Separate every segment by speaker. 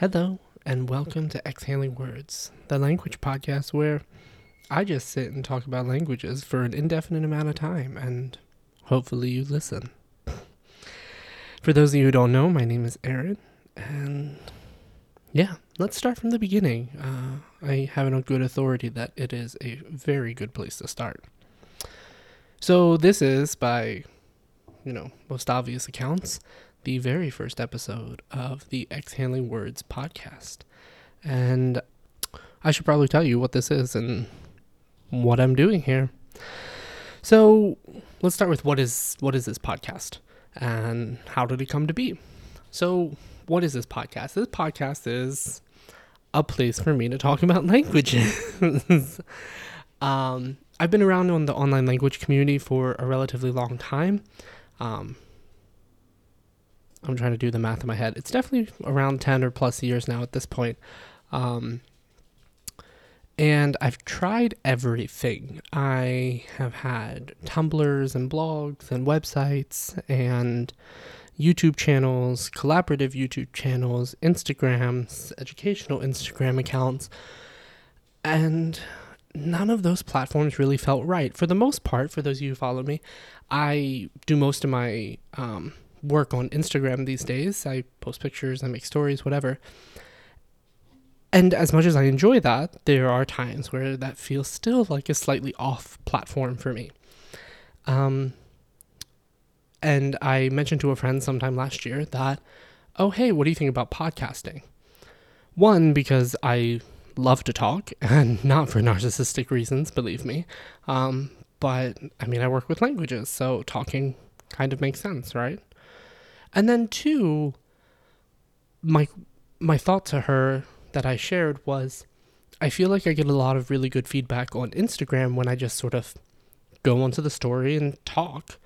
Speaker 1: Hello, and welcome to Exhaling Words, the language podcast where I just sit and talk about languages for an indefinite amount of time, and hopefully you listen. For those of you who don't know, my name is Erin, and yeah, let's start from the beginning. Uh, I have it on good authority that it is a very good place to start. So, this is, by, you know, most obvious accounts, the very first episode of the Exhaling Words podcast. And I should probably tell you what this is and what I'm doing here. So let's start with what is what is this podcast and how did it come to be? So what is this podcast? This podcast is a place for me to talk about languages. um, I've been around on the online language community for a relatively long time. Um, I'm trying to do the math in my head. It's definitely around 10 or plus years now at this point. Um, and I've tried everything. I have had Tumblrs and blogs and websites and YouTube channels, collaborative YouTube channels, Instagrams, educational Instagram accounts. And none of those platforms really felt right. For the most part, for those of you who follow me, I do most of my um, work on Instagram these days. I post pictures, I make stories, whatever. And as much as I enjoy that, there are times where that feels still like a slightly off platform for me. Um, and I mentioned to a friend sometime last year that, oh, hey, what do you think about podcasting? One, because I love to talk, and not for narcissistic reasons, believe me. Um, but I mean, I work with languages, so talking kind of makes sense, right? And then two, my my thought to her that I shared was I feel like I get a lot of really good feedback on Instagram when I just sort of go onto the story and talk.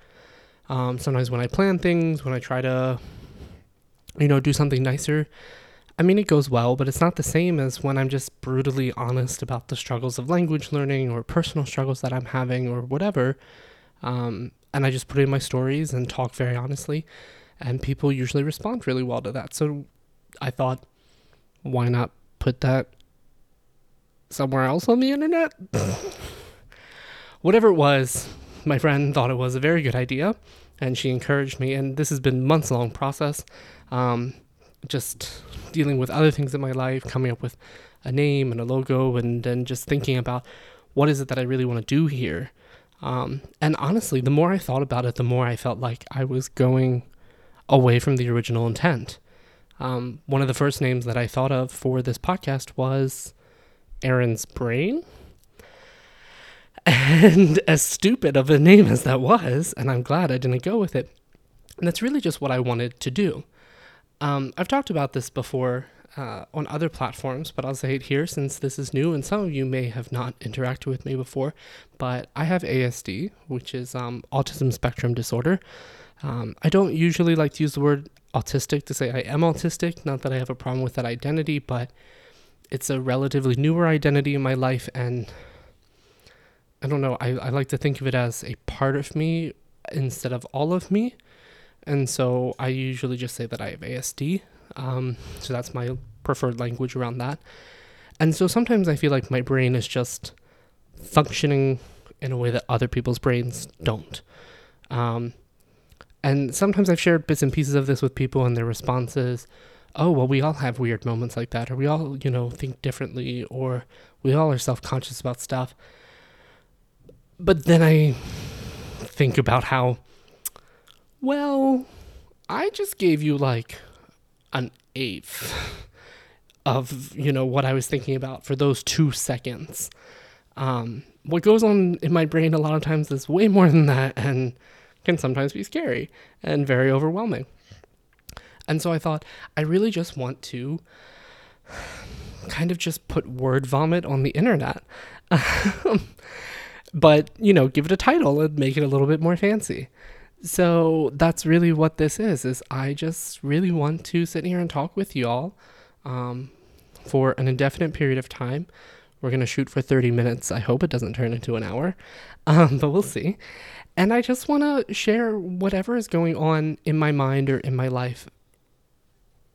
Speaker 1: Um, sometimes when I plan things, when I try to, you know, do something nicer, I mean, it goes well, but it's not the same as when I'm just brutally honest about the struggles of language learning or personal struggles that I'm having or whatever. Um, and I just put in my stories and talk very honestly and people usually respond really well to that. So I thought, why not put that somewhere else on the internet? Whatever it was, my friend thought it was a very good idea, and she encouraged me. And this has been months long process, um, just dealing with other things in my life, coming up with a name and a logo, and then just thinking about what is it that I really want to do here. Um, and honestly, the more I thought about it, the more I felt like I was going away from the original intent. Um, one of the first names that I thought of for this podcast was Erin's Brain. And as stupid of a name as that was, and I'm glad I didn't go with it, and that's really just what I wanted to do. Um, I've talked about this before uh, on other platforms, but I'll say it here since this is new, and some of you may have not interacted with me before. But I have ASD, which is um, autism spectrum disorder. Um, I don't usually like to use the word autistic to say I am autistic. Not that I have a problem with that identity, but it's a relatively newer identity in my life. And I don't know, I, I like to think of it as a part of me instead of all of me. And so I usually just say that I have ASD. Um, so that's my preferred language around that. And so sometimes I feel like my brain is just functioning in a way that other people's brains don't. Um, and sometimes I've shared bits and pieces of this with people and their responses, oh, well, we all have weird moments like that, or we all, you know, think differently, or we all are self conscious about stuff. But then I think about how, well, I just gave you like an eighth of, you know, what I was thinking about for those two seconds. Um, what goes on in my brain a lot of times is way more than that. And, can sometimes be scary and very overwhelming. And so I thought, I really just want to kind of just put word vomit on the internet. but, you know, give it a title and make it a little bit more fancy. So that's really what this is is I just really want to sit here and talk with you all um, for an indefinite period of time. We're going to shoot for 30 minutes. I hope it doesn't turn into an hour, um, but we'll see. And I just want to share whatever is going on in my mind or in my life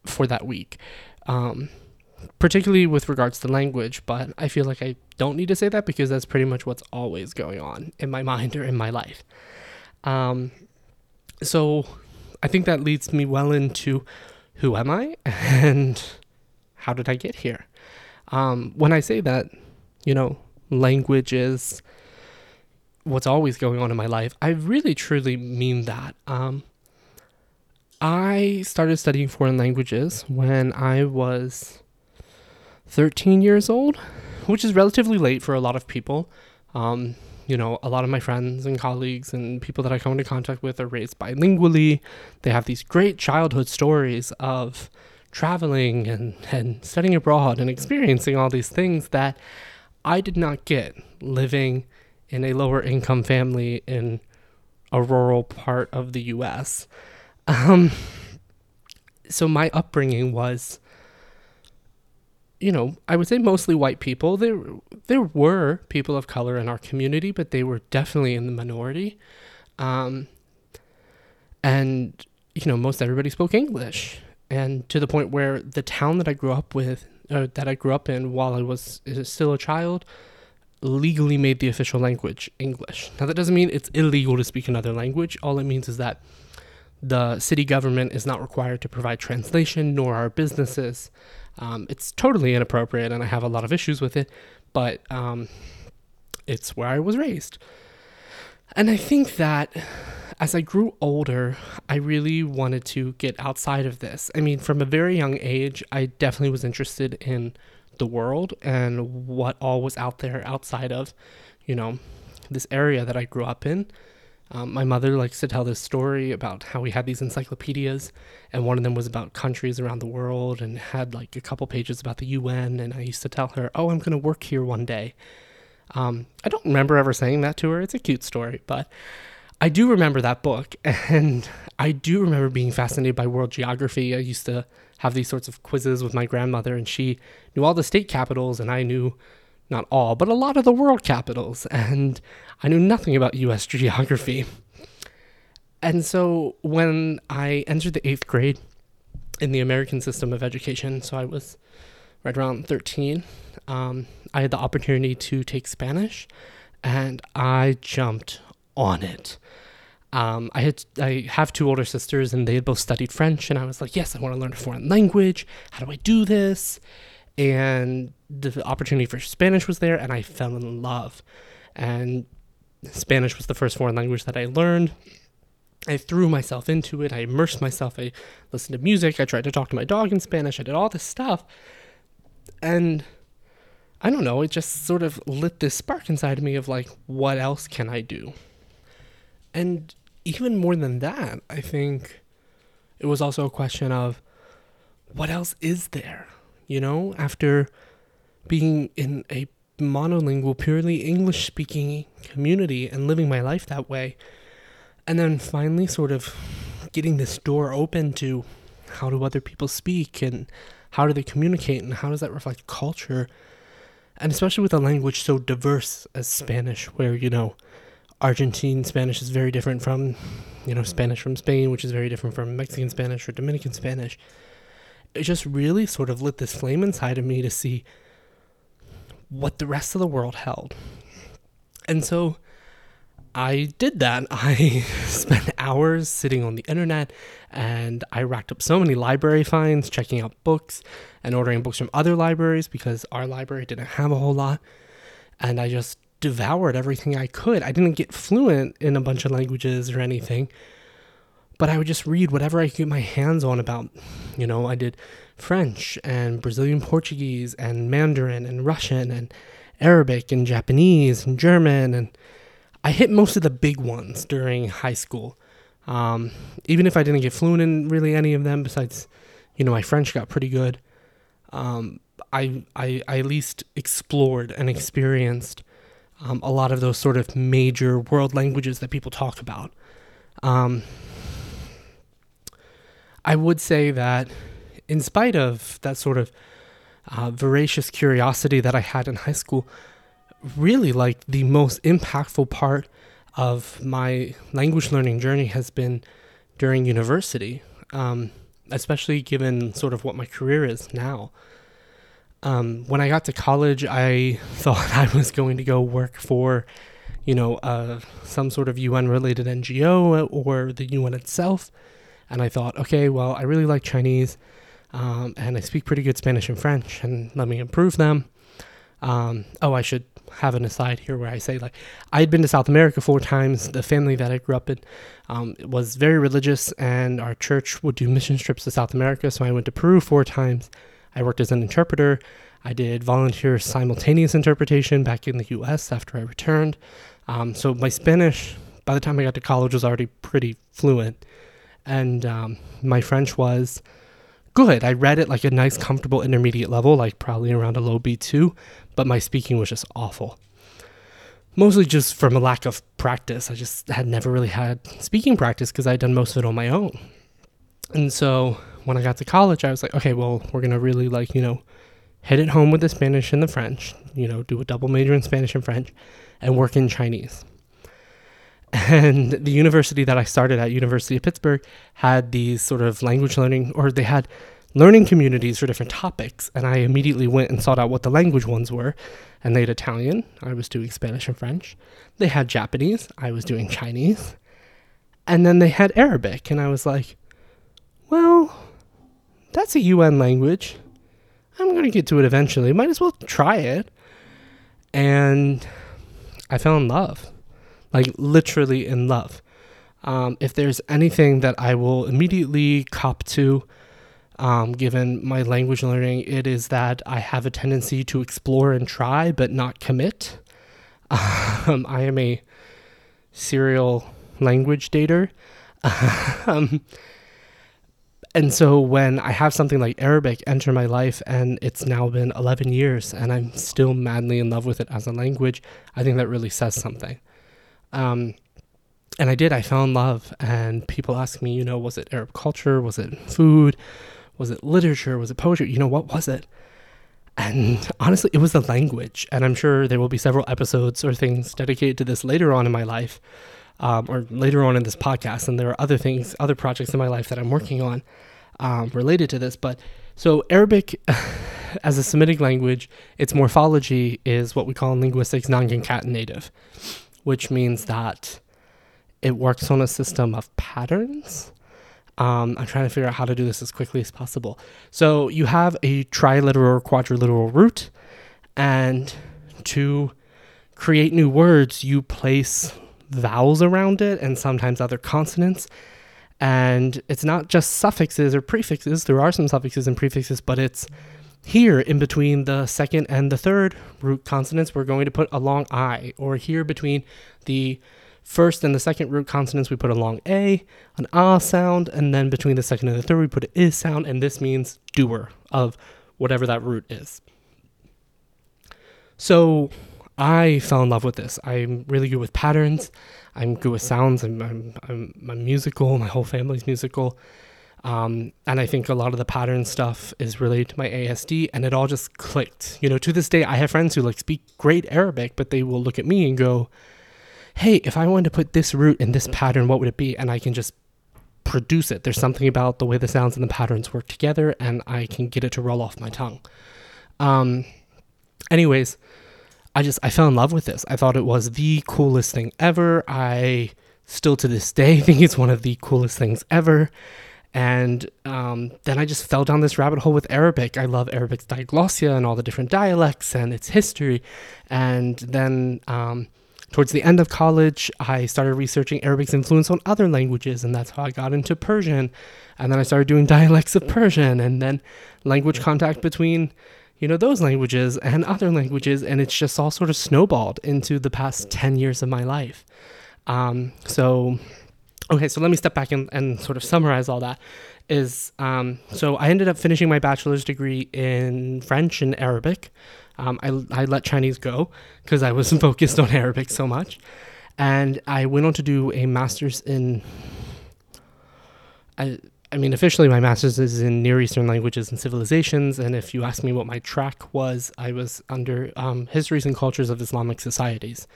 Speaker 1: for that week. um, particularly with regards to language. But I feel like I don't need to say that because that's pretty much what's always going on in my mind or in my life. Um, so I think that leads me well into who am I and how did I get here? Um, when I say that, you know, language is what's always going on in my life, I really truly mean that. Um, I started studying foreign languages when I was 13 years old, which is relatively late for a lot of people. Um, you know, a lot of my friends and colleagues and people that I come into contact with are raised bilingually. They have these great childhood stories of traveling and, and studying abroad and experiencing all these things that I did not get living in a lower income family in a rural part of the US. Um, so my upbringing was you know, I would say mostly white people. There there were people of color in our community, but they were definitely in the minority. Um, and you know, most everybody spoke English, and to the point where the town that I grew up with, uh, that I grew up in while I was still a child, legally made the official language English. Now that doesn't mean it's illegal to speak another language. All it means is that the city government is not required to provide translation, nor are businesses. Um, it's totally inappropriate, and I have a lot of issues with it, but um, it's where I was raised. And I think that as I grew older, I really wanted to get outside of this. I mean, from a very young age, I definitely was interested in the world and what all was out there outside of, you know, this area that I grew up in. Um, my mother likes to tell this story about how we had these encyclopedias, and one of them was about countries around the world and had like a couple pages about the UN. And I used to tell her, Oh, I'm going to work here one day. Um, I don't remember ever saying that to her. It's a cute story, but I do remember that book. And I do remember being fascinated by world geography. I used to have these sorts of quizzes with my grandmother, and she knew all the state capitals, and I knew not all, but a lot of the world capitals, and I knew nothing about US geography. And so when I entered the eighth grade in the American system of education, so I was right around 13, um, I had the opportunity to take Spanish, and I jumped on it. Um, I had I have two older sisters, and they had both studied French, and I was like, yes, I want to learn a foreign language. How do I do this? and the opportunity for Spanish was there, and I fell in love. And Spanish was the first foreign language that I learned. I threw myself into it. I immersed myself. I listened to music. I tried to talk to my dog in Spanish. I did all this stuff. And I don't know, it just sort of lit this spark inside of me of like, what else can I do? And even more than that, I think it was also a question of what else is there? you know, after being in a monolingual, purely English speaking community and living my life that way. And then finally, sort of getting this door open to how do other people speak and how do they communicate and how does that reflect culture? And especially with a language so diverse as Spanish, where, you know, Argentine Spanish is very different from, you know, Spanish from Spain, which is very different from Mexican Spanish or Dominican Spanish it just really sort of lit this flame inside of me to see what the rest of the world held. And so I did that. I spent hours sitting on the internet and I racked up so many library finds, checking out books and ordering books from other libraries because our library didn't have a whole lot. And I just devoured everything I could. I didn't get fluent in a bunch of languages or anything, but I would just read whatever I could get my hands on about, you know, I did French and Brazilian Portuguese and Mandarin and Russian and Arabic and Japanese and German and I hit most of the big ones during high school. Um, even if I didn't get fluent in really any of them, besides, you know, my French got pretty good. Um, I, I, I at least explored and experienced um, a lot of those sort of major world languages that people talk about. Um, I would say that, in spite of that sort of uh, voracious curiosity that I had in high school, really like the most impactful part of my language learning journey has been during university. Um, especially given sort of what my career is now. Um, when I got to college, I thought I was going to go work for, you know, uh, some sort of UN related NGO or the UN itself. And I thought, okay, well, I really like Chinese um, and I speak pretty good Spanish and French, and let me improve them. Um, oh, I should have an aside here where I say, like, I had been to South America four times. The family that I grew up in um, was very religious, and our church would do mission trips to South America. So I went to Peru four times. I worked as an interpreter. I did volunteer simultaneous interpretation back in the US after I returned. Um, so my Spanish, by the time I got to college, was already pretty fluent. And um, my French was good. I read it like a nice, comfortable intermediate level, like probably around a low B2, but my speaking was just awful. Mostly just from a lack of practice. I just had never really had speaking practice because I'd done most of it on my own. And so when I got to college, I was like, okay, well, we're going to really like, you know, hit it home with the Spanish and the French, you know, do a double major in Spanish and French and work in Chinese. And the university that I started at, University of Pittsburgh, had these sort of language learning, or they had learning communities for different topics. And I immediately went and sought out what the language ones were. And they had Italian, I was doing Spanish and French. They had Japanese, I was doing Chinese. And then they had Arabic. And I was like, well, that's a UN language. I'm going to get to it eventually. Might as well try it. And I fell in love like literally in love. Um, if there's anything that I will immediately cop to, um, given my language learning, it is that I have a tendency to explore and try, but not commit. Um, I am a serial language dater. and so when I have something like Arabic enter my life, and it's now been 11 years, and I'm still madly in love with it as a language, I think that really says something. Um, and I did. I fell in love, and people ask me, you know, was it Arab culture? Was it food? Was it literature? Was it poetry? You know, what was it? And honestly, it was the language. And I'm sure there will be several episodes or things dedicated to this later on in my life, um, or later on in this podcast. And there are other things, other projects in my life that I'm working on um, related to this. But so Arabic, as a Semitic language, its morphology is what we call in linguistics non-concatenative which means that it works on a system of patterns. Um, I'm trying to figure out how to do this as quickly as possible. So you have a triliteral or quadriliteral root, and to create new words, you place vowels around it and sometimes other consonants. And it's not just suffixes or prefixes, there are some suffixes and prefixes, but it's here, in between the second and the third root consonants, we're going to put a long I, or here between the first and the second root consonants, we put a long A, an ah sound, and then between the second and the third, we put an is sound, and this means doer of whatever that root is. So I fell in love with this. I'm really good with patterns. I'm good with sounds. I'm, I'm, I'm, I'm musical. My whole family's musical. Um, and I think a lot of the pattern stuff is related to my ASD, and it all just clicked. You know, to this day, I have friends who like speak great Arabic, but they will look at me and go, "Hey, if I wanted to put this root in this pattern, what would it be?" And I can just produce it. There's something about the way the sounds and the patterns work together, and I can get it to roll off my tongue. Um, anyways, I just I fell in love with this. I thought it was the coolest thing ever. I still to this day think it's one of the coolest things ever. And um, then I just fell down this rabbit hole with Arabic. I love Arabic's diglossia and all the different dialects and its history. And then um, towards the end of college, I started researching Arabic's influence on other languages, and that's how I got into Persian. And then I started doing dialects of Persian, and then language contact between you know those languages and other languages and it's just all sort of snowballed into the past 10 years of my life um, so Okay, so let me step back and, and sort of summarize all that. Is um, so I ended up finishing my bachelor's degree in French and Arabic. Um, I, I let Chinese go because I was focused on Arabic so much. And I went on to do a master's in. I, I mean, officially, my master's is in Near Eastern languages and civilizations. And if you ask me what my track was, I was under um, histories and cultures of Islamic societies.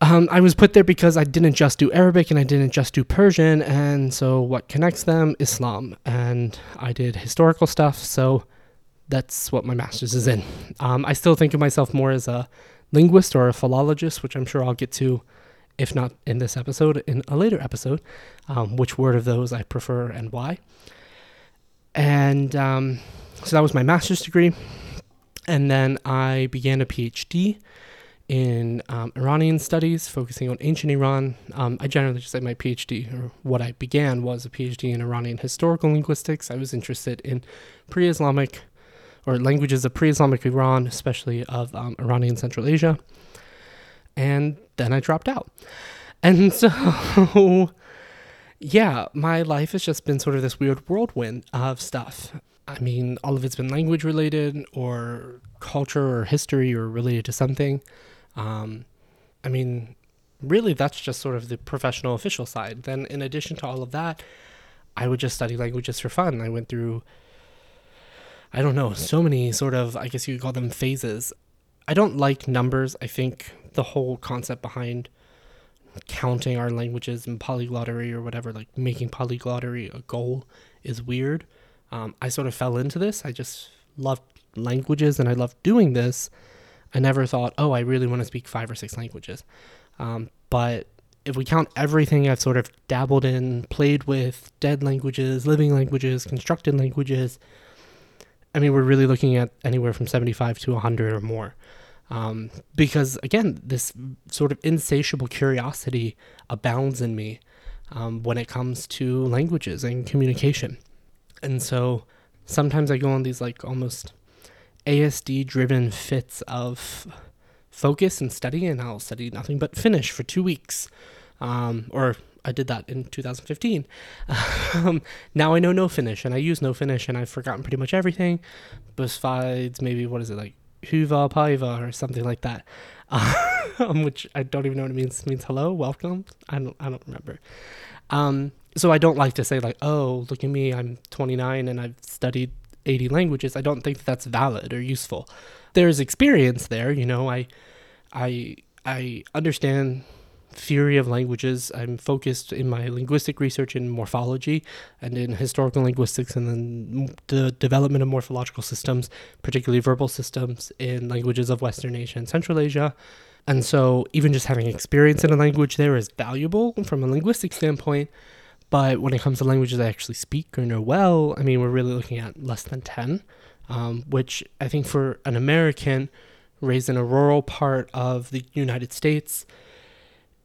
Speaker 1: Um, I was put there because I didn't just do Arabic and I didn't just do Persian, and so what connects them? Islam. And I did historical stuff, so that's what my master's is in. Um, I still think of myself more as a linguist or a philologist, which I'm sure I'll get to, if not in this episode, in a later episode, um, which word of those I prefer and why. And um, so that was my master's degree. And then I began a PhD in um, Iranian studies, focusing on ancient Iran. Um, I generally just say my PhD, or what I began was a PhD in Iranian historical linguistics. I was interested in pre Islamic or languages of pre Islamic Iran, especially of um, Iranian Central Asia. And then I dropped out. And so, yeah, my life has just been sort of this weird whirlwind of stuff. I mean, all of it's been language related or culture or history or related to something. Um, I mean, really, that's just sort of the professional official side. Then, in addition to all of that, I would just study languages for fun. I went through, I don't know, so many sort of, I guess you could call them phases. I don't like numbers. I think the whole concept behind counting our languages and polyglottery or whatever, like making polyglottery a goal, is weird. Um, I sort of fell into this. I just loved languages and I loved doing this. I never thought, oh, I really want to speak five or six languages. Um, but if we count everything I've sort of dabbled in, played with, dead languages, living languages, constructed languages, I mean, we're really looking at anywhere from 75 to 100 or more. Um, because again, this sort of insatiable curiosity abounds in me um, when it comes to languages and communication. And so sometimes I go on these like almost ASD driven fits of focus and study, and I'll study nothing but Finnish for two weeks. Um, or I did that in 2015. um, now I know no Finnish, and I use no Finnish, and I've forgotten pretty much everything, besides maybe what is it like Hyvää päivää or something like that, um, which I don't even know what it means. It means hello, welcome. I don't I don't remember. Um, so I don't like to say like, oh, look at me, I'm 29 and I've studied 80 languages. I don't think that that's valid or useful. There's experience there, you know. I, I, I understand theory of languages. I'm focused in my linguistic research in morphology and in historical linguistics, and then the development of morphological systems, particularly verbal systems in languages of Western Asia and Central Asia. And so, even just having experience in a language there is valuable from a linguistic standpoint. But when it comes to languages I actually speak or know well, I mean, we're really looking at less than 10, um, which I think for an American raised in a rural part of the United States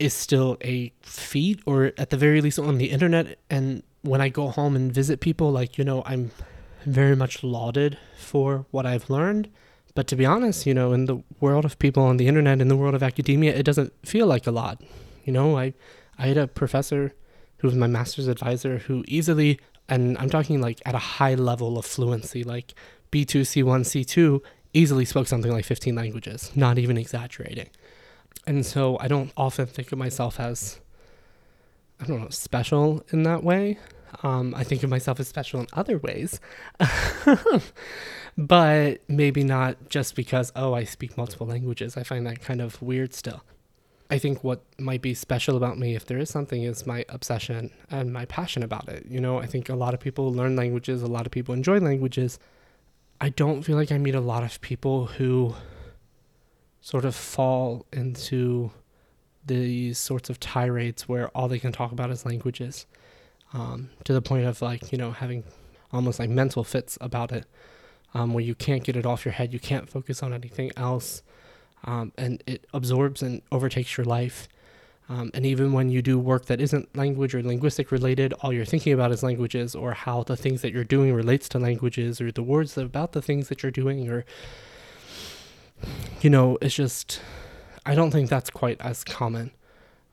Speaker 1: is still a feat, or at the very least on the internet. And when I go home and visit people, like, you know, I'm very much lauded for what I've learned. But to be honest, you know, in the world of people on the internet, in the world of academia, it doesn't feel like a lot. You know, I, I had a professor who was my master's advisor, who easily, and I'm talking like at a high level of fluency, like B2, C1, C2, easily spoke something like 15 languages, not even exaggerating. And so I don't often think of myself as, I don't know, special in that way. Um, I think of myself as special in other ways, but maybe not just because, oh, I speak multiple languages. I find that kind of weird still. I think what might be special about me, if there is something, is my obsession and my passion about it. You know, I think a lot of people learn languages, a lot of people enjoy languages. I don't feel like I meet a lot of people who sort of fall into these sorts of tirades where all they can talk about is languages um, to the point of like, you know, having almost like mental fits about it um, where you can't get it off your head, you can't focus on anything else um, and it absorbs and overtakes your life. Um, and even when you do work that isn't language or linguistic related, all you're thinking about is languages or how the things that you're doing relates to languages or the words about the things that you're doing or you know, it's just I don't think that's quite as common.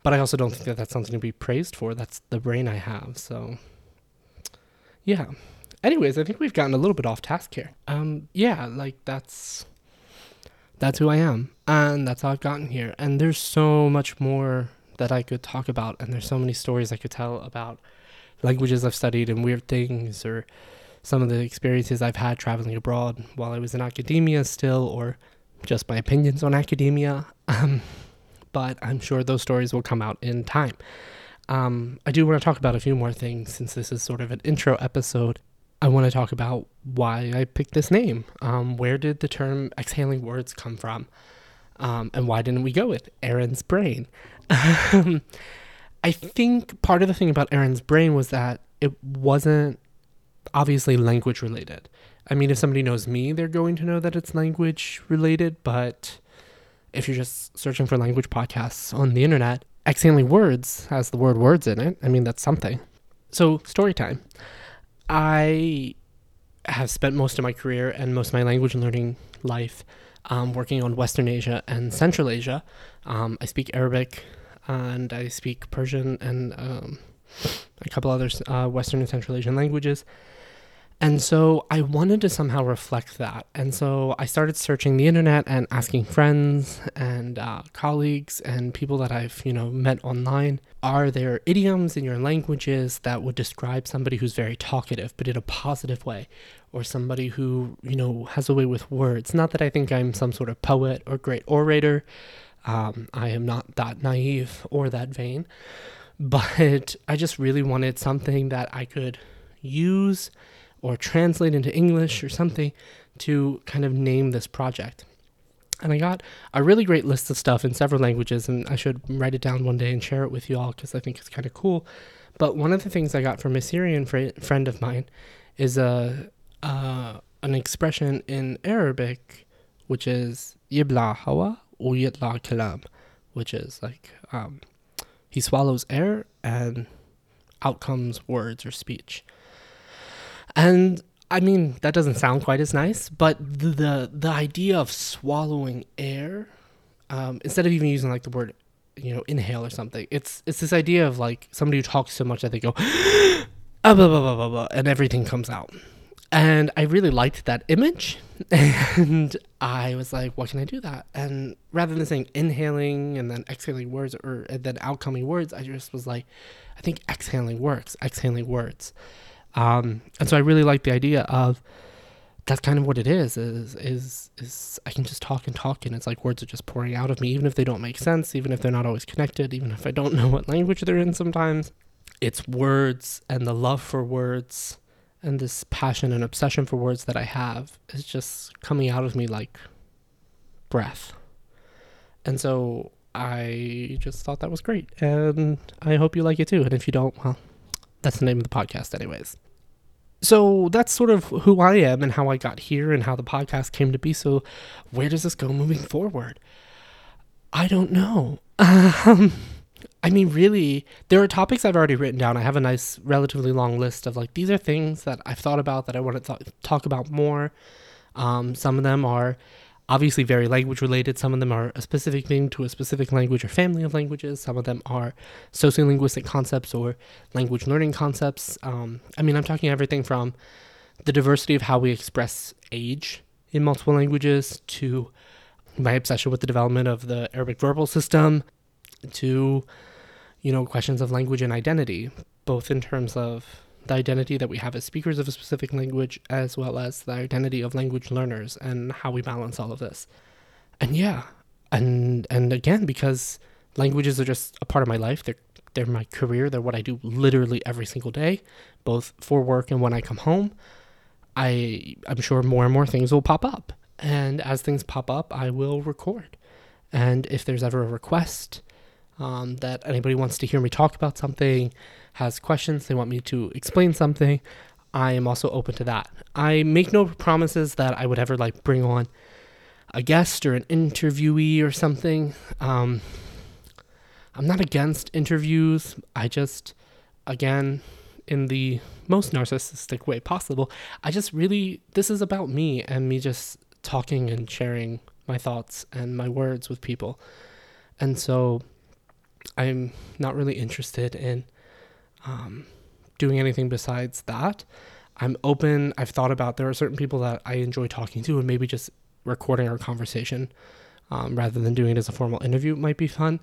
Speaker 1: But I also don't think that that's something to be praised for. That's the brain I have. So yeah. Anyways, I think we've gotten a little bit off task here. Um yeah, like that's that's who I am. And that's how I've gotten here. And there's so much more that I could talk about. And there's so many stories I could tell about languages I've studied and weird things or some of the experiences I've had traveling abroad while I was in academia still, or just my opinions on academia. Um, but I'm sure those stories will come out in time. Um, I do want to talk about a few more things since this is sort of an intro episode. I want to talk about why I picked this name. Um, where did the term exhaling words come from? Um, and why didn't we go with Erin's brain? I think part of the thing about Erin's brain was that it wasn't obviously language related. I mean, if somebody knows me, they're going to know that it's language related, but if you're just searching for language podcasts on the internet, accidentally words has the word words in it. I mean, that's something. So, story time. I have spent most of my career and most of my language learning life um, working on Western Asia and Central Asia. Um, I speak Arabic and I speak Persian and um, a couple other uh, Western and Central Asian languages. And so I wanted to somehow reflect that. And so I started searching the internet and asking friends and uh, colleagues and people that I've, you know, met online, are there idioms in your languages that would describe somebody who's very talkative, but in a positive way? Or somebody who, you know, has a way with words. Not that I think I'm some sort of poet or great orator. Um, I am not that naive or that vain. But I just really wanted something that I could use or translate into English or something to kind of name this project. And I got a really great list of stuff in several languages, and I should write it down one day and share it with you all because I think it's kind of cool. But one of the things I got from a Syrian fr- friend of mine is a uh, an expression in Arabic, which is yibla hawa or yitla kalam, which is like um, he swallows air and out comes words or speech. And I mean, that doesn't sound quite as nice, but the the, the idea of swallowing air, um, instead of even using like the word, you know, inhale or something, it's it's this idea of like somebody who talks so much that they go, ah, blah, blah, blah, blah, blah, and everything comes out. And I really liked that image, and I was like, "What can I do that?" And rather than saying inhaling and then exhaling words, or and then outcoming words, I just was like, "I think exhaling works. Exhaling words." Um, and so I really like the idea of that's kind of what it is, is is is I can just talk and talk and it's like words are just pouring out of me, even if they don't make sense, even if they're not always connected, even if I don't know what language they're in sometimes. It's words and the love for words and this passion and obsession for words that I have is just coming out of me like breath. And so I just thought that was great. And I hope you like it too. And if you don't, well, that's the name of the podcast, anyways. So that's sort of who I am and how I got here and how the podcast came to be. So, where does this go moving forward? I don't know. Um, I mean, really, there are topics I've already written down. I have a nice, relatively long list of like, these are things that I've thought about that I want to th- talk about more. Um, some of them are obviously very language related. Some of them are a specific thing to a specific language or family of languages. Some of them are sociolinguistic concepts or language learning concepts. Um, I mean, I'm talking everything from the diversity of how we express age in multiple languages to my obsession with the development of the Arabic verbal system to, you know, questions of language and identity, both in terms of the identity that we have as speakers of a specific language, as well as the identity of language learners and how we balance all of this. And yeah, and and again, because languages are just a part of my life, they're they're my career, they're what I do literally every single day, both for work and when I come home. I I'm sure more and more things will pop up. And as things pop up, I will record. And if there's ever a request um, that anybody wants to hear me talk about something, has questions, they want me to explain something, I am also open to that. I make no promises that I would ever like bring on a guest or an interviewee or something. Um, I'm not against interviews. I just, again, in the most narcissistic way possible, I just really, this is about me and me just talking and sharing my thoughts and my words with people. And so I'm not really interested in um, doing anything besides that. I'm open. I've thought about there are certain people that I enjoy talking to, and maybe just recording our conversation um, rather than doing it as a formal interview might be fun.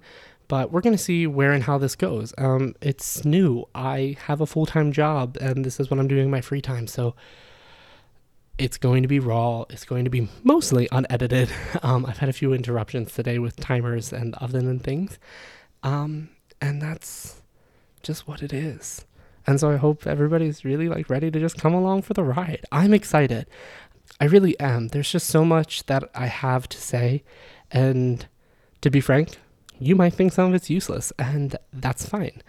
Speaker 1: But we're going to see where and how this goes. Um, it's new. I have a full time job, and this is what I'm doing in my free time. So It's going to be raw. It's going to be mostly unedited. Um, I've had a few interruptions today with timers and oven and things. Um, and that's just what it is. And so I hope everybody's really like ready to just come along for the ride. I'm excited. I really am. There's just so much that I have to say. And to be frank, you might think some of it's useless, and that's fine.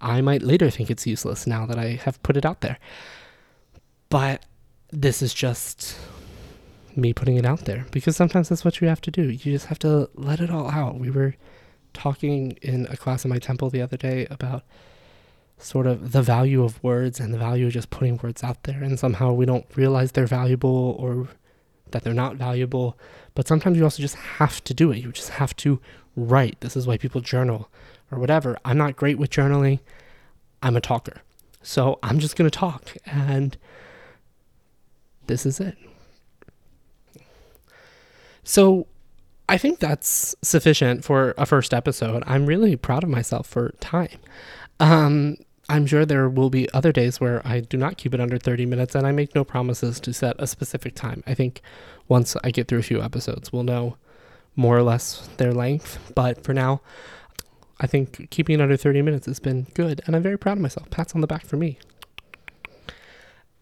Speaker 1: I might later think it's useless now that I have put it out there. But this is just me putting it out there because sometimes that's what you have to do. You just have to let it all out. We were talking in a class in my temple the other day about sort of the value of words and the value of just putting words out there. And somehow we don't realize they're valuable or that they're not valuable but sometimes you also just have to do it. You just have to write. This is why people journal or whatever. I'm not great with journaling. I'm a talker. So i'm just going to talk and this is it. So I think that's sufficient for a first episode. I'm really proud of myself for time. Um, I'm sure there will be other days where I do not keep it under 30 minutes, and I make no promises to set a specific time. I think once I get through a few episodes, we'll know more or less their length. But for now, I think keeping it under 30 minutes has been good, and I'm very proud of myself. Pats on the back for me.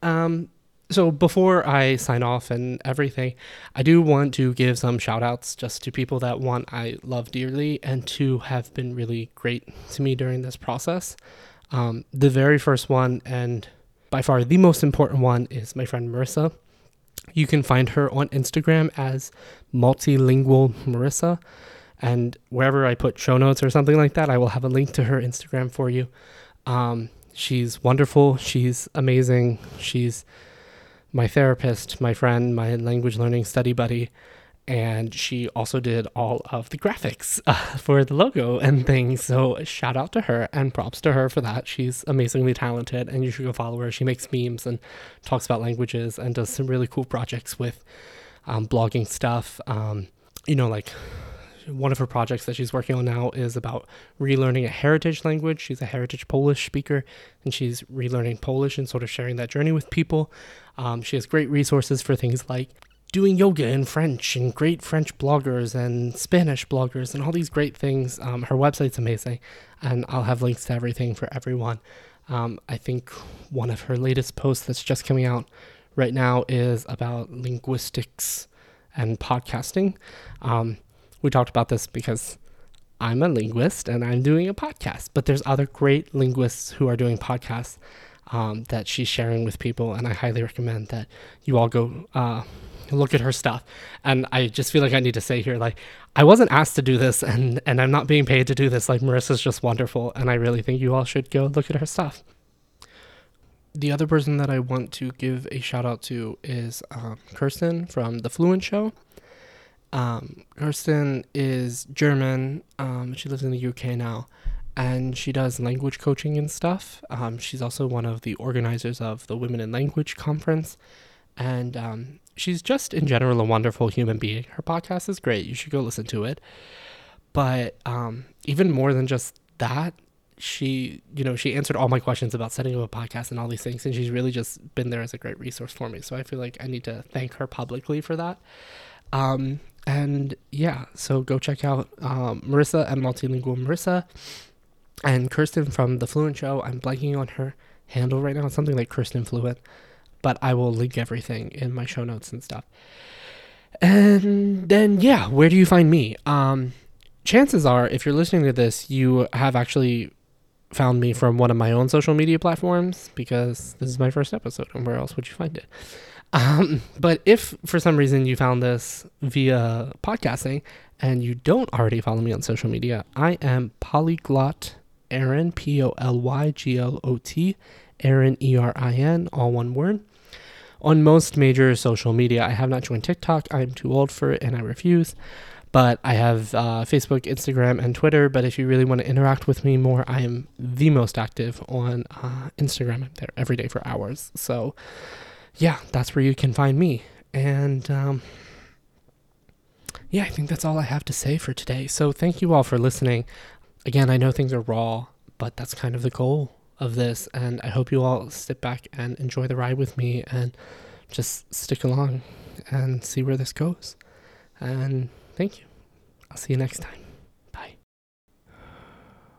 Speaker 1: Um, so before I sign off and everything, I do want to give some shout outs just to people that one I love dearly and two have been really great to me during this process. Um, the very first one and by far the most important one is my friend Marissa. You can find her on Instagram as multilingual Marissa. And wherever I put show notes or something like that, I will have a link to her Instagram for you. Um, she's wonderful. She's amazing. She's my therapist, my friend, my language learning study buddy, and she also did all of the graphics uh, for the logo and things. So shout out to her and props to her for that. She's amazingly talented, and you should go follow her. She makes memes and talks about languages and does some really cool projects with um, blogging stuff. Um, you know, like one of her projects that she's working on now is about relearning a heritage language. She's a heritage Polish speaker, and she's relearning Polish and sort of sharing that journey with people. Um, she has great resources for things like doing yoga in French and great French bloggers and Spanish bloggers and all these great things. Um, her website's amazing, and I'll have links to everything for everyone. Um, I think one of her latest posts that's just coming out right now is about linguistics and podcasting. Um, we talked about this because I'm a linguist and I'm doing a podcast, but there's other great linguists who are doing podcasts um, that she's sharing with people, and I highly recommend that you all go uh, look at her stuff. And I just feel like I need to say here, like, I wasn't asked to do this, and and I'm not being paid to do this. Like, Marissa's just wonderful, and I really think you all should go look at her stuff. The other person that I want to give a shout out to is um, Kerstin from the Fluent Show. Um, Kerstin is German. Um, she lives in the UK now, and she does language coaching and stuff. Um, she's also one of the organizers of the Women in Language conference, and um, she's just in general a wonderful human being. Her podcast is great. You should go listen to it. But um, even more than just that, she, you know, she answered all my questions about setting up a podcast and all these things, and she's really just been there as a great resource for me. So I feel like I need to thank her publicly for that. Um, and yeah, so go check out um, Marissa and Multilingual Marissa and Kerstin from the Fluent Show. I'm blanking on her handle right now. It's something like Kerstin Fluent, but I will link everything in my show notes and stuff. And then yeah, where do you find me? Um, chances are, if you're listening to this, you have actually found me from one of my own social media platforms because this is my first episode, and where else would you find it? Um, but if for some reason you found this via podcasting and you don't already follow me on social media, I am Polyglot Erin, P O L Y G L O T, Erin, E R I N, all one word. On most major social media, I have not joined TikTok. I'm too old for it and I refuse. But I have uh, Facebook, Instagram, and Twitter. But if you really want to interact with me more, I am the most active on uh, Instagram. I'm there every day for hours. So, yeah, that's where you can find me. And um, yeah, I think that's all I have to say for today. So thank you all for listening. Again, I know things are raw, but that's kind of the goal of this. And I hope you all sit back and enjoy the ride with me and just stick along and see where this goes. And thank you. I'll see you next time.